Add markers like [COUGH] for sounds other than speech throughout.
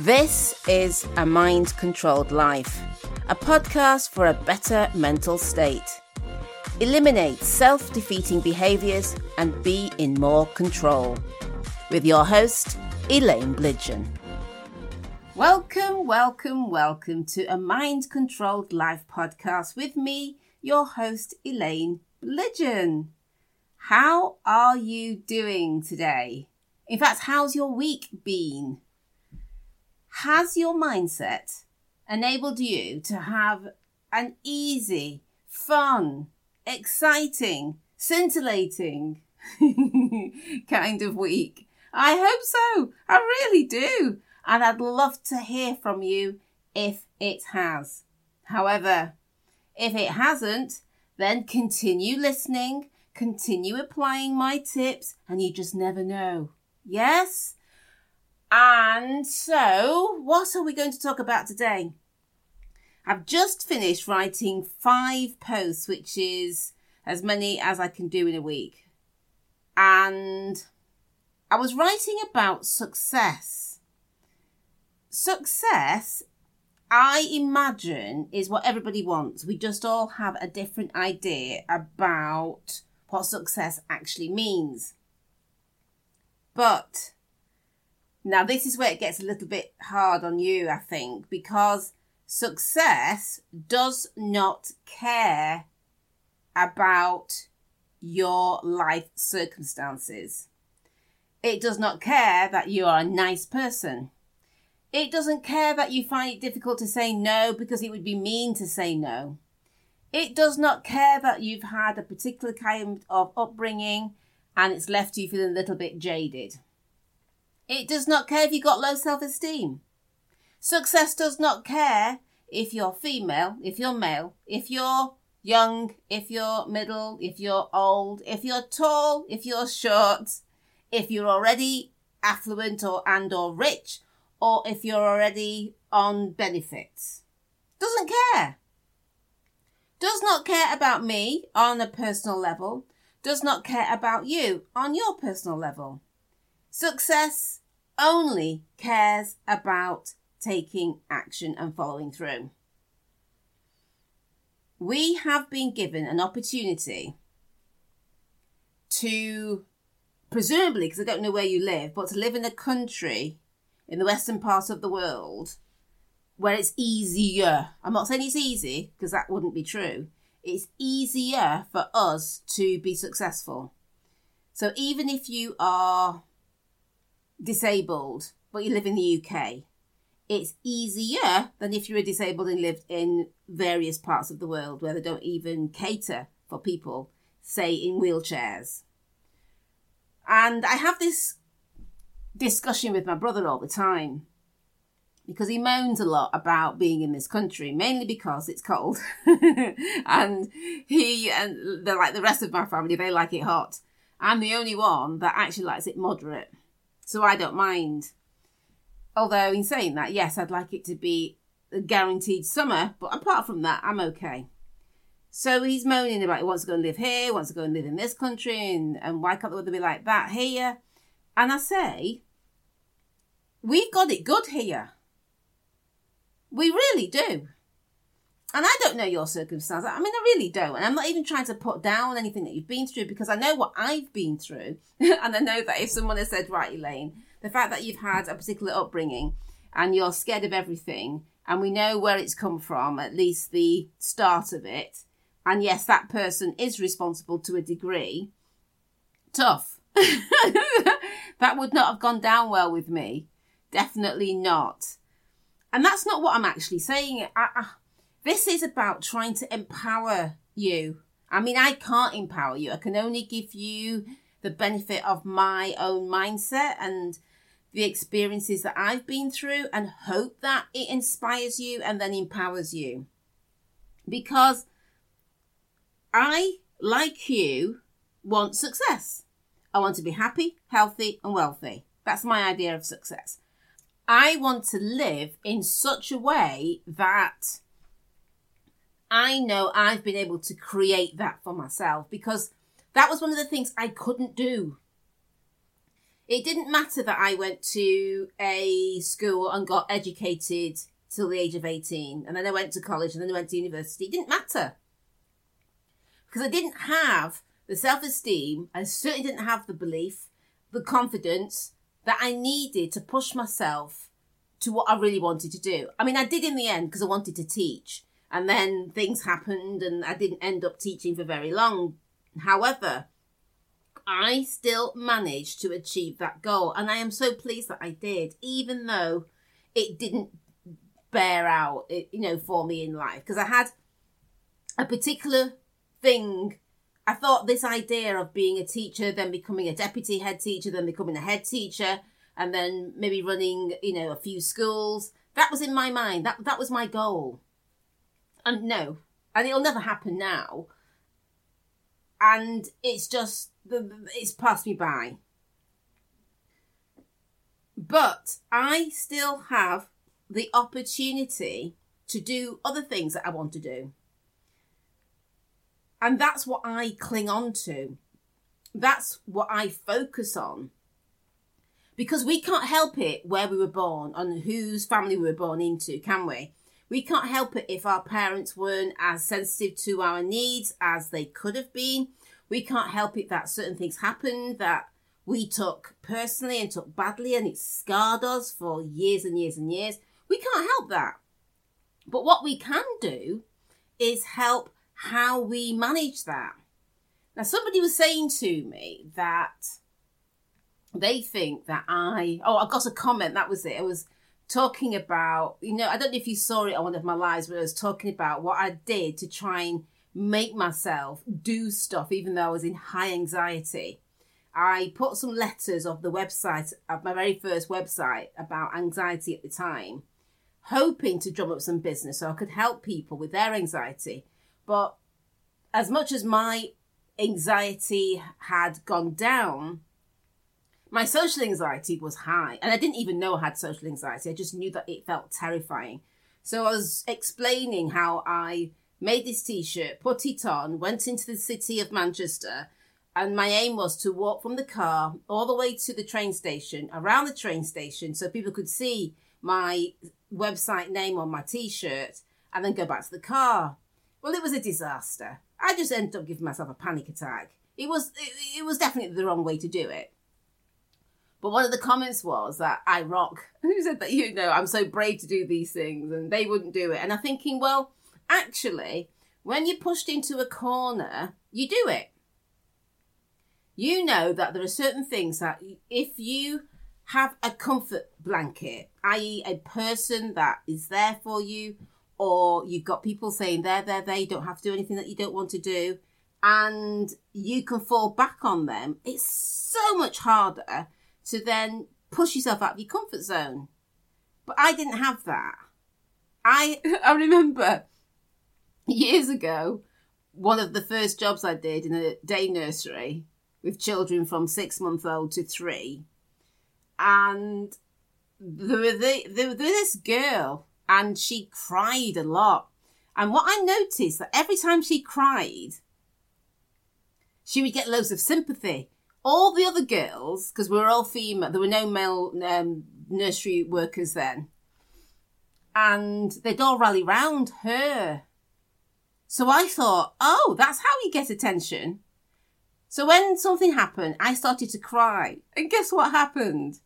This is A Mind Controlled Life, a podcast for a better mental state. Eliminate self defeating behaviours and be in more control. With your host, Elaine Blidgeon. Welcome, welcome, welcome to A Mind Controlled Life podcast with me, your host, Elaine Blidgeon. How are you doing today? In fact, how's your week been? Has your mindset enabled you to have an easy, fun, exciting, scintillating [LAUGHS] kind of week? I hope so. I really do. And I'd love to hear from you if it has. However, if it hasn't, then continue listening, continue applying my tips, and you just never know. Yes? And so, what are we going to talk about today? I've just finished writing five posts, which is as many as I can do in a week. And I was writing about success. Success, I imagine, is what everybody wants. We just all have a different idea about what success actually means. But now, this is where it gets a little bit hard on you, I think, because success does not care about your life circumstances. It does not care that you are a nice person. It doesn't care that you find it difficult to say no because it would be mean to say no. It does not care that you've had a particular kind of upbringing and it's left you feeling a little bit jaded. It does not care if you've got low self esteem. Success does not care if you're female, if you're male, if you're young, if you're middle, if you're old, if you're tall, if you're short, if you're already affluent or and or rich, or if you're already on benefits. Doesn't care. Does not care about me on a personal level. Does not care about you on your personal level. Success only cares about taking action and following through. We have been given an opportunity to, presumably, because I don't know where you live, but to live in a country in the western part of the world where it's easier. I'm not saying it's easy because that wouldn't be true. It's easier for us to be successful. So even if you are disabled, but you live in the UK, it's easier than if you were disabled and lived in various parts of the world where they don't even cater for people, say in wheelchairs. And I have this discussion with my brother all the time because he moans a lot about being in this country, mainly because it's cold. [LAUGHS] and he and the, like the rest of my family, they like it hot. I'm the only one that actually likes it moderate so I don't mind. Although, in saying that, yes, I'd like it to be a guaranteed summer, but apart from that, I'm okay. So he's moaning about he wants to go and live here, wants to go and live in this country, and, and why can't the weather be like that here? And I say, we've got it good here. We really do. And I don't know your circumstances. I mean, I really don't. And I'm not even trying to put down anything that you've been through because I know what I've been through. [LAUGHS] and I know that if someone has said, right, Elaine, the fact that you've had a particular upbringing and you're scared of everything, and we know where it's come from, at least the start of it. And yes, that person is responsible to a degree. Tough. [LAUGHS] that would not have gone down well with me. Definitely not. And that's not what I'm actually saying. I, I, this is about trying to empower you. I mean, I can't empower you. I can only give you the benefit of my own mindset and the experiences that I've been through and hope that it inspires you and then empowers you. Because I, like you, want success. I want to be happy, healthy, and wealthy. That's my idea of success. I want to live in such a way that I know I've been able to create that for myself because that was one of the things I couldn't do. It didn't matter that I went to a school and got educated till the age of 18, and then I went to college and then I went to university. It didn't matter. Because I didn't have the self esteem, I certainly didn't have the belief, the confidence that I needed to push myself to what I really wanted to do. I mean, I did in the end because I wanted to teach, and then things happened and I didn't end up teaching for very long. However, I still managed to achieve that goal. And I am so pleased that I did, even though it didn't bear out, you know, for me in life. Because I had a particular thing. I thought this idea of being a teacher, then becoming a deputy head teacher, then becoming a head teacher, and then maybe running, you know, a few schools. That was in my mind. That that was my goal. And no, and it'll never happen now. And it's just it's passed me by. But I still have the opportunity to do other things that I want to do. And that's what I cling on to. That's what I focus on. Because we can't help it where we were born and whose family we were born into, can we? We can't help it if our parents weren't as sensitive to our needs as they could have been we can't help it that certain things happened that we took personally and took badly and it scarred us for years and years and years. We can't help that. But what we can do is help how we manage that. Now, somebody was saying to me that they think that I, oh, I got a comment, that was it. It was talking about, you know, I don't know if you saw it on one of my lives, but I was talking about what I did to try and make myself do stuff even though I was in high anxiety. I put some letters of the website, of my very first website about anxiety at the time, hoping to drum up some business so I could help people with their anxiety. But as much as my anxiety had gone down, my social anxiety was high. And I didn't even know I had social anxiety. I just knew that it felt terrifying. So I was explaining how I made this t-shirt, put it on, went into the city of Manchester, and my aim was to walk from the car all the way to the train station, around the train station, so people could see my website name on my t-shirt, and then go back to the car. Well, it was a disaster. I just ended up giving myself a panic attack. It was it, it was definitely the wrong way to do it. But one of the comments was that I rock. [LAUGHS] Who said that? You know, I'm so brave to do these things, and they wouldn't do it. And I'm thinking, well, actually, when you're pushed into a corner, you do it. You know that there are certain things that if you have a comfort blanket, i.e., a person that is there for you, or you've got people saying they're there, they don't have to do anything that you don't want to do, and you can fall back on them, it's so much harder to then push yourself out of your comfort zone. But I didn't have that. I [LAUGHS] I remember years ago, one of the first jobs I did in a day nursery with children from six months old to three. And there was, the, there was this girl, and she cried a lot. And what I noticed that every time she cried, she would get loads of sympathy. All the other girls, because we were all female, there were no male um, nursery workers then, and they'd all rally round her so I thought, oh, that's how you get attention. So when something happened, I started to cry. And guess what happened?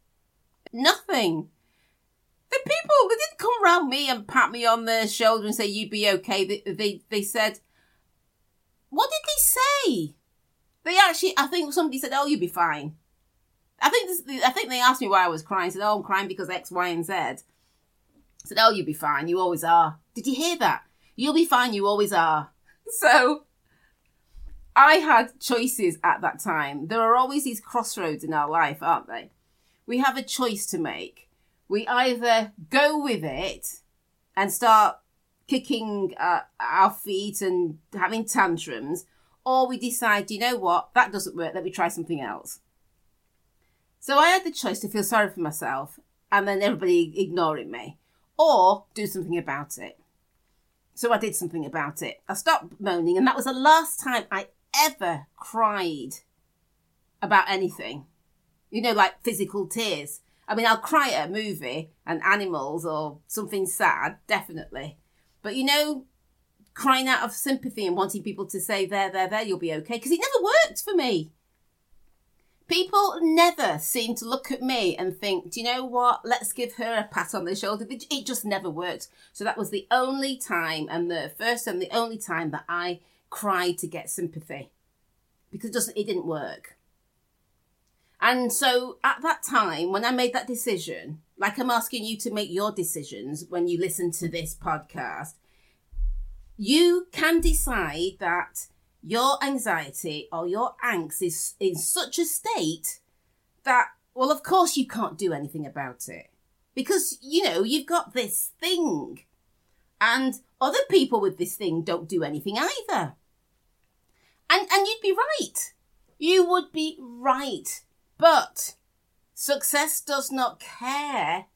Nothing. The people, they didn't come round me and pat me on the shoulder and say, you'd be okay. They, they, they said, what did they say? They actually, I think somebody said, oh, you'll be fine. I think this, I think they asked me why I was crying. I said, oh, I'm crying because X, Y, and Z. I said, oh, you'll be fine. You always are. Did you hear that? You'll be fine, you always are. [LAUGHS] So I had choices at that time. There are always these crossroads in our life, aren't they? We have a choice to make. We either go with it and start kicking uh, our feet and having tantrums, or we decide, you know what, that doesn't work, let me try something else. So I had the choice to feel sorry for myself and then everybody ignoring me, or do something about it. So I did something about it. I stopped moaning, and that was the last time I ever cried about anything. You know, like physical tears. I mean, I'll cry at a movie and animals or something sad, definitely. But you know, crying out of sympathy and wanting people to say, there, there, there, you'll be okay, because it never worked for me. People never seem to look at me and think, do you know what? Let's give her a pat on the shoulder. It just never worked. So that was the only time, and the first and the only time that I cried to get sympathy because it, just, it didn't work. And so at that time, when I made that decision, like I'm asking you to make your decisions when you listen to this podcast, you can decide that your anxiety or your angst is in such a state that, well, of course you can't do anything about it. Because, you know, you've got this thing. And other people with this thing don't do anything either. And, and you'd be right. You would be right. But success does not care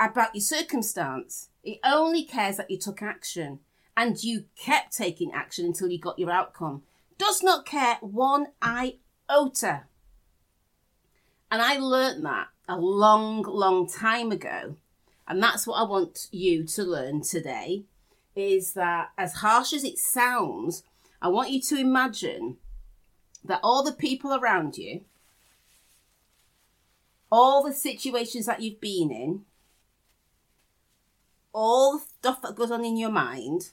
about your circumstance. It only cares that you took action and you kept taking action until you got your outcome. Does not care one iota. And I learnt that a long, long time ago. And that's what I want you to learn today is that as harsh as it sounds, I want you to imagine that all the people around you, all the situations that you've been in, all the stuff that goes on in your mind,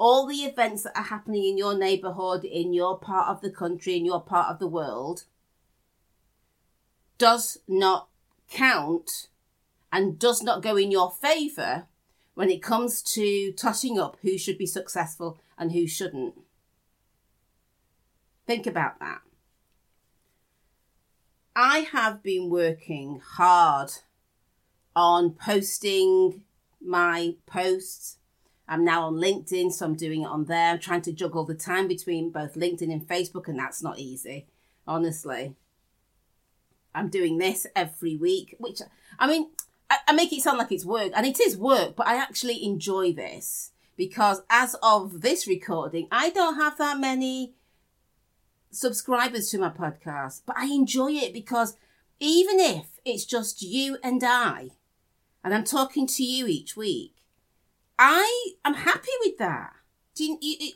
all the events that are happening in your neighborhood, in your part of the country, in your part of the world, does not count and does not go in your favor when it comes to tossing up who should be successful and who shouldn't. Think about that. I have been working hard on posting my posts I'm now on LinkedIn, so I'm doing it on there. I'm trying to juggle the time between both LinkedIn and Facebook, and that's not easy, honestly. I'm doing this every week, which, I mean, I, I make it sound like it's work, and it is work, but I actually enjoy this because as of this recording, I don't have that many subscribers to my podcast, but I enjoy it because even if it's just you and I, and I'm talking to you each week, I am happy with that.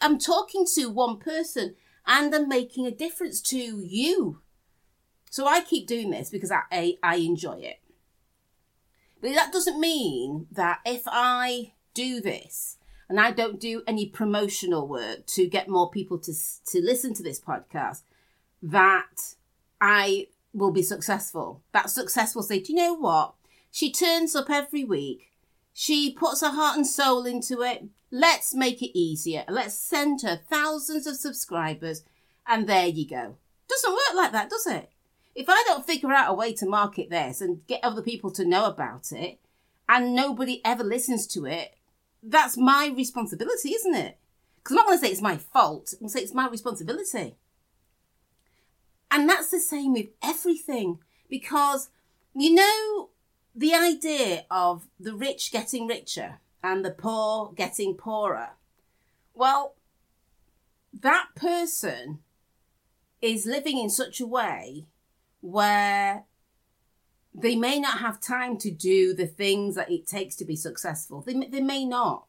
I'm talking to one person and I'm making a difference to you. So I keep doing this because I, I enjoy it. But that doesn't mean that if I do this and I don't do any promotional work to get more people to, to listen to this podcast, that I will be successful. That success will say, do you know what? She turns up every week she puts her heart and soul into it. Let's make it easier. Let's send her thousands of subscribers. And there you go. Doesn't work like that, does it? If I don't figure out a way to market this and get other people to know about it, and nobody ever listens to it, that's my responsibility, isn't it? Because I'm not going to say it's my fault. I'm going to say it's my responsibility. And that's the same with everything. Because, you know, the idea of the rich getting richer and the poor getting poorer, well, that person is living in such a way where they may not have time to do the things that it takes to be successful. They, they may not.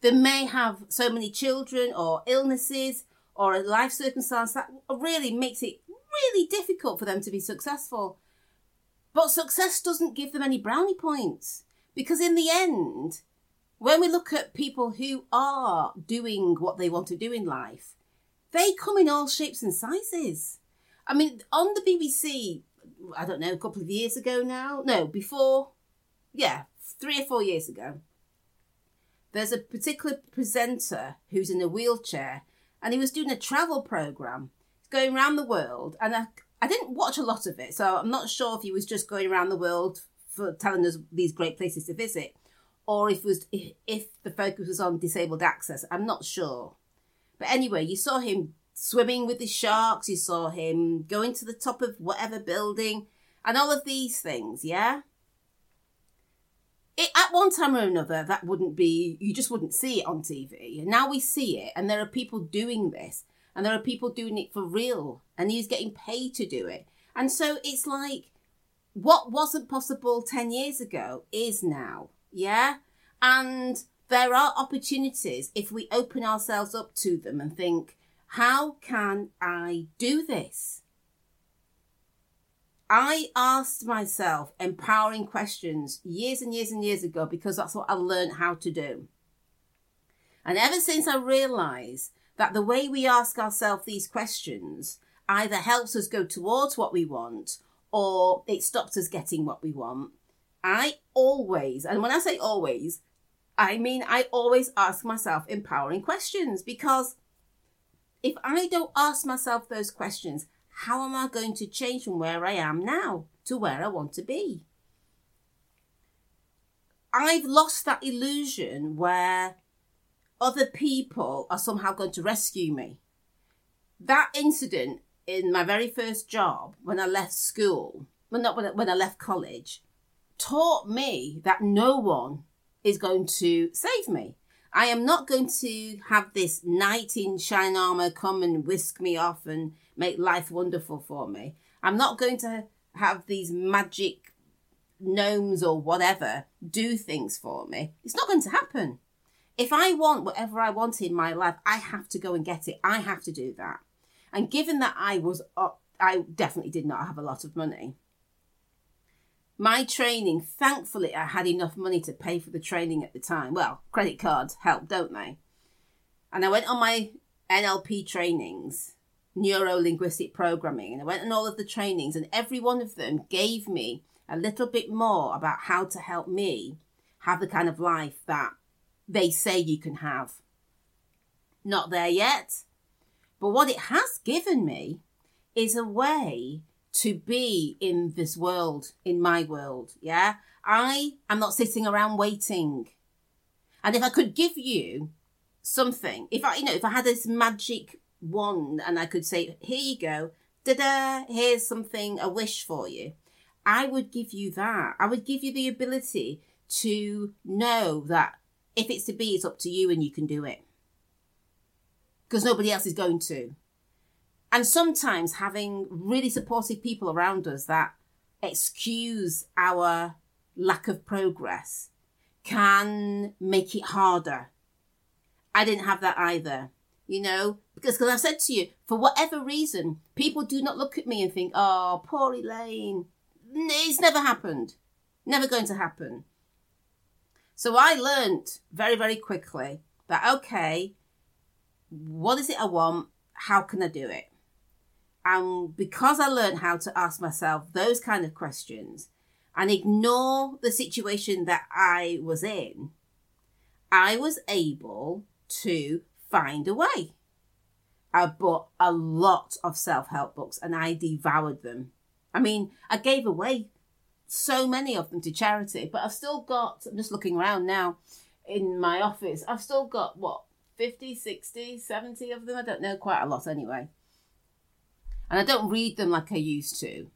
They may have so many children or illnesses or a life circumstance that really makes it really difficult for them to be successful. But success doesn't give them any brownie points because, in the end, when we look at people who are doing what they want to do in life, they come in all shapes and sizes. I mean, on the BBC, I don't know, a couple of years ago now, no, before, yeah, three or four years ago, there's a particular presenter who's in a wheelchair and he was doing a travel program going around the world and I, I didn't watch a lot of it, so I'm not sure if he was just going around the world for telling us these great places to visit, or if was if the focus was on disabled access. I'm not sure. But anyway, you saw him swimming with the sharks. You saw him going to the top of whatever building, and all of these things. Yeah. It, at one time or another, that wouldn't be. You just wouldn't see it on TV. And now we see it, and there are people doing this and there are people doing it for real and he's getting paid to do it And so it's like what wasn't possible 10 years ago is now. Yeah. And there are opportunities if we open ourselves up to them and think, how can I do this? I asked myself empowering questions years and years and years ago because that's what I learned how to do. And ever since I realized that the way we ask ourselves these questions either helps us go towards what we want or it stops us getting what we want, I always, and when I say always, I mean I always ask myself empowering questions because if I don't ask myself those questions, how am I going to change from where I am now to where I want to be? I've lost that illusion where other people are somehow going to rescue me. That incident in my very first job when I left school, well, not when I, when I left college, taught me that no one is going to save me. I am not going to have this knight in shining armor come and whisk me off and make life wonderful for me. I'm not going to have these magic gnomes or whatever do things for me. It's not going to happen. If I want whatever I want in my life, I have to go and get it. I have to do that. And given that I was, uh, I definitely did not have a lot of money. My training, thankfully, I had enough money to pay for the training at the time. Well, credit cards help, don't they? And I went on my NLP trainings, neuro linguistic programming, and I went on all of the trainings, and every one of them gave me a little bit more about how to help me have the kind of life that they say you can have. Not there yet. But what it has given me is a way to be in this world, in my world. Yeah. I am not sitting around waiting. And if I could give you something, if I, you know, if I had this magic wand and I could say, here you go, da da, here's something, a wish for you, I would give you that. I would give you the ability to know that if it's to be, it's up to you and you can do it. Because nobody else is going to. And sometimes having really supportive people around us that excuse our lack of progress can make it harder. I didn't have that either, you know, because cause I've said to you, for whatever reason, people do not look at me and think, oh, poor Elaine. It's never happened. Never going to happen. So I learnt very, very quickly that, okay, what is it I want? How can I do it? And because I learned how to ask myself those kind of questions and ignore the situation that I was in, I was able to find a way. I bought a lot of self help books and I devoured them. I mean, I gave away so many of them to charity, but I've still got, I'm just looking around now in my office, I've still got what, 50, 60, 70 of them? I don't know, quite a lot anyway. And I don't read them like I used to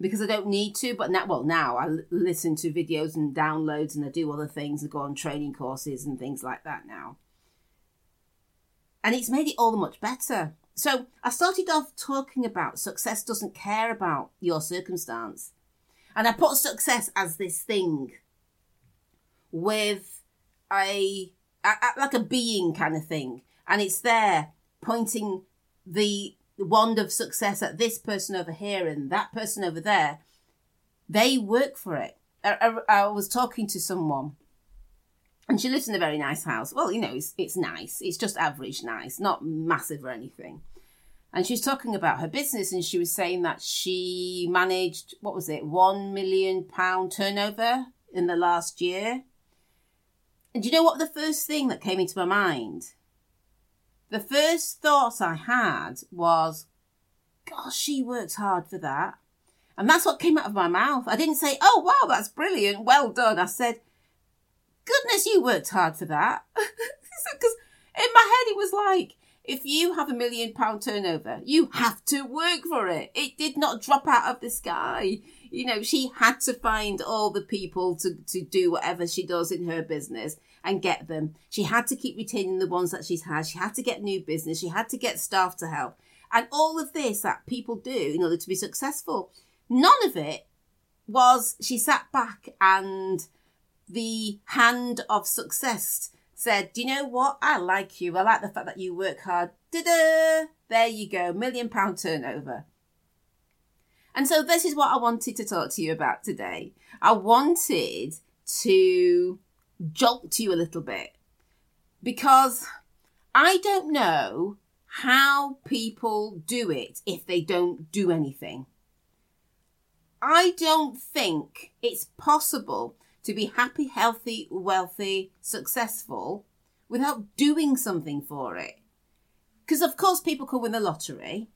because I don't need to, but now, well, now I listen to videos and downloads and I do other things and go on training courses and things like that now. And it's made it all the much better. So I started off talking about success doesn't care about your circumstance. And I put success as this thing with a, a, like a being kind of thing. And it's there pointing the wand of success at this person over here and that person over there. They work for it. I, I, I was talking to someone and she lives in a very nice house. Well, you know, it's, it's nice. It's just average nice, not massive or anything and she was talking about her business and she was saying that she managed what was it 1 million pound turnover in the last year. And do you know what the first thing that came into my mind? The first thought i had was gosh she works hard for that. And that's what came out of my mouth. I didn't say oh wow that's brilliant. Well done. I said goodness you worked hard for that. [LAUGHS] Because in my head it was like if you have a million pound turnover, you have to work for it. It did not drop out of the sky. You know, she had to find all the people to, to do whatever she does in her business and get them. She had to keep retaining the ones that she's had. She had to get new business. She had to get staff to help. And all of this that people do in order to be successful, none of it was she sat back and the hand of success said, Do you know what? I like you. I like the fact that you work hard. Da-da! There you go, million pound turnover. And so this is what I wanted to talk to you about today. I wanted to jolt you a little bit because I don't know how people do it if they don't do anything. I don't think it's possible to be happy, healthy, wealthy, successful without doing something for it. Because, of course, people can win the lottery.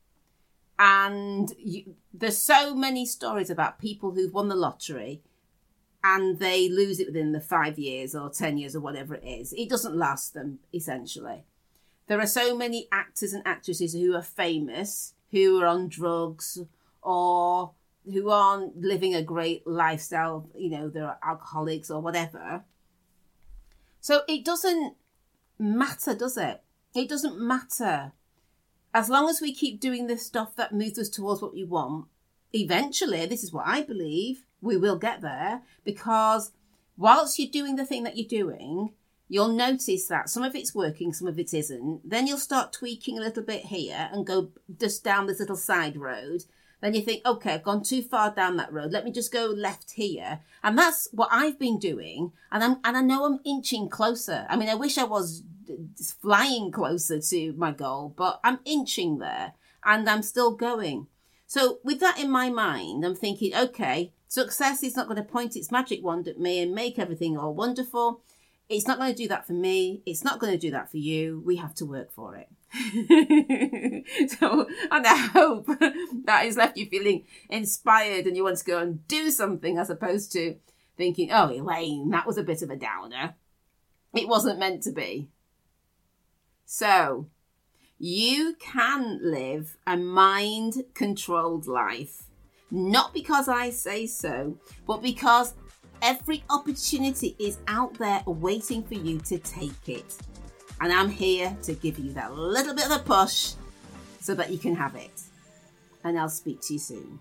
And you, there's so many stories about people who've won the lottery and they lose it within the five years or 10 years or whatever it is. It doesn't last them, essentially. There are so many actors and actresses who are famous, who are on drugs or who aren't living a great lifestyle, you know, they're alcoholics or whatever. So it doesn't matter, does it? It doesn't matter. As long as we keep doing the stuff that moves us towards what we want, eventually, this is what I believe, we will get there because whilst you're doing the thing that you're doing, you'll notice that some of it's working, some of it isn't. Then you'll start tweaking a little bit here and go just down this little side road then you think, okay, I've gone too far down that road. Let me just go left here. And that's what I've been doing. And I'm, and I know I'm inching closer. I mean, I wish I was flying closer to my goal, but I'm inching there and I'm still going. So with that in my mind, I'm thinking, okay, success is not going to point its magic wand at me and make everything all wonderful. It's not going to do that for me. It's not going to do that for you. We have to work for it. [LAUGHS] so, and I hope [LAUGHS] that has left you feeling inspired and you want to go and do something as opposed to thinking, oh, Elaine, that was a bit of a downer. It wasn't meant to be. So, you can live a mind controlled life, not because I say so, but because every opportunity is out there waiting for you to take it. And I'm here to give you that little bit of a push so that you can have it. And I'll speak to you soon.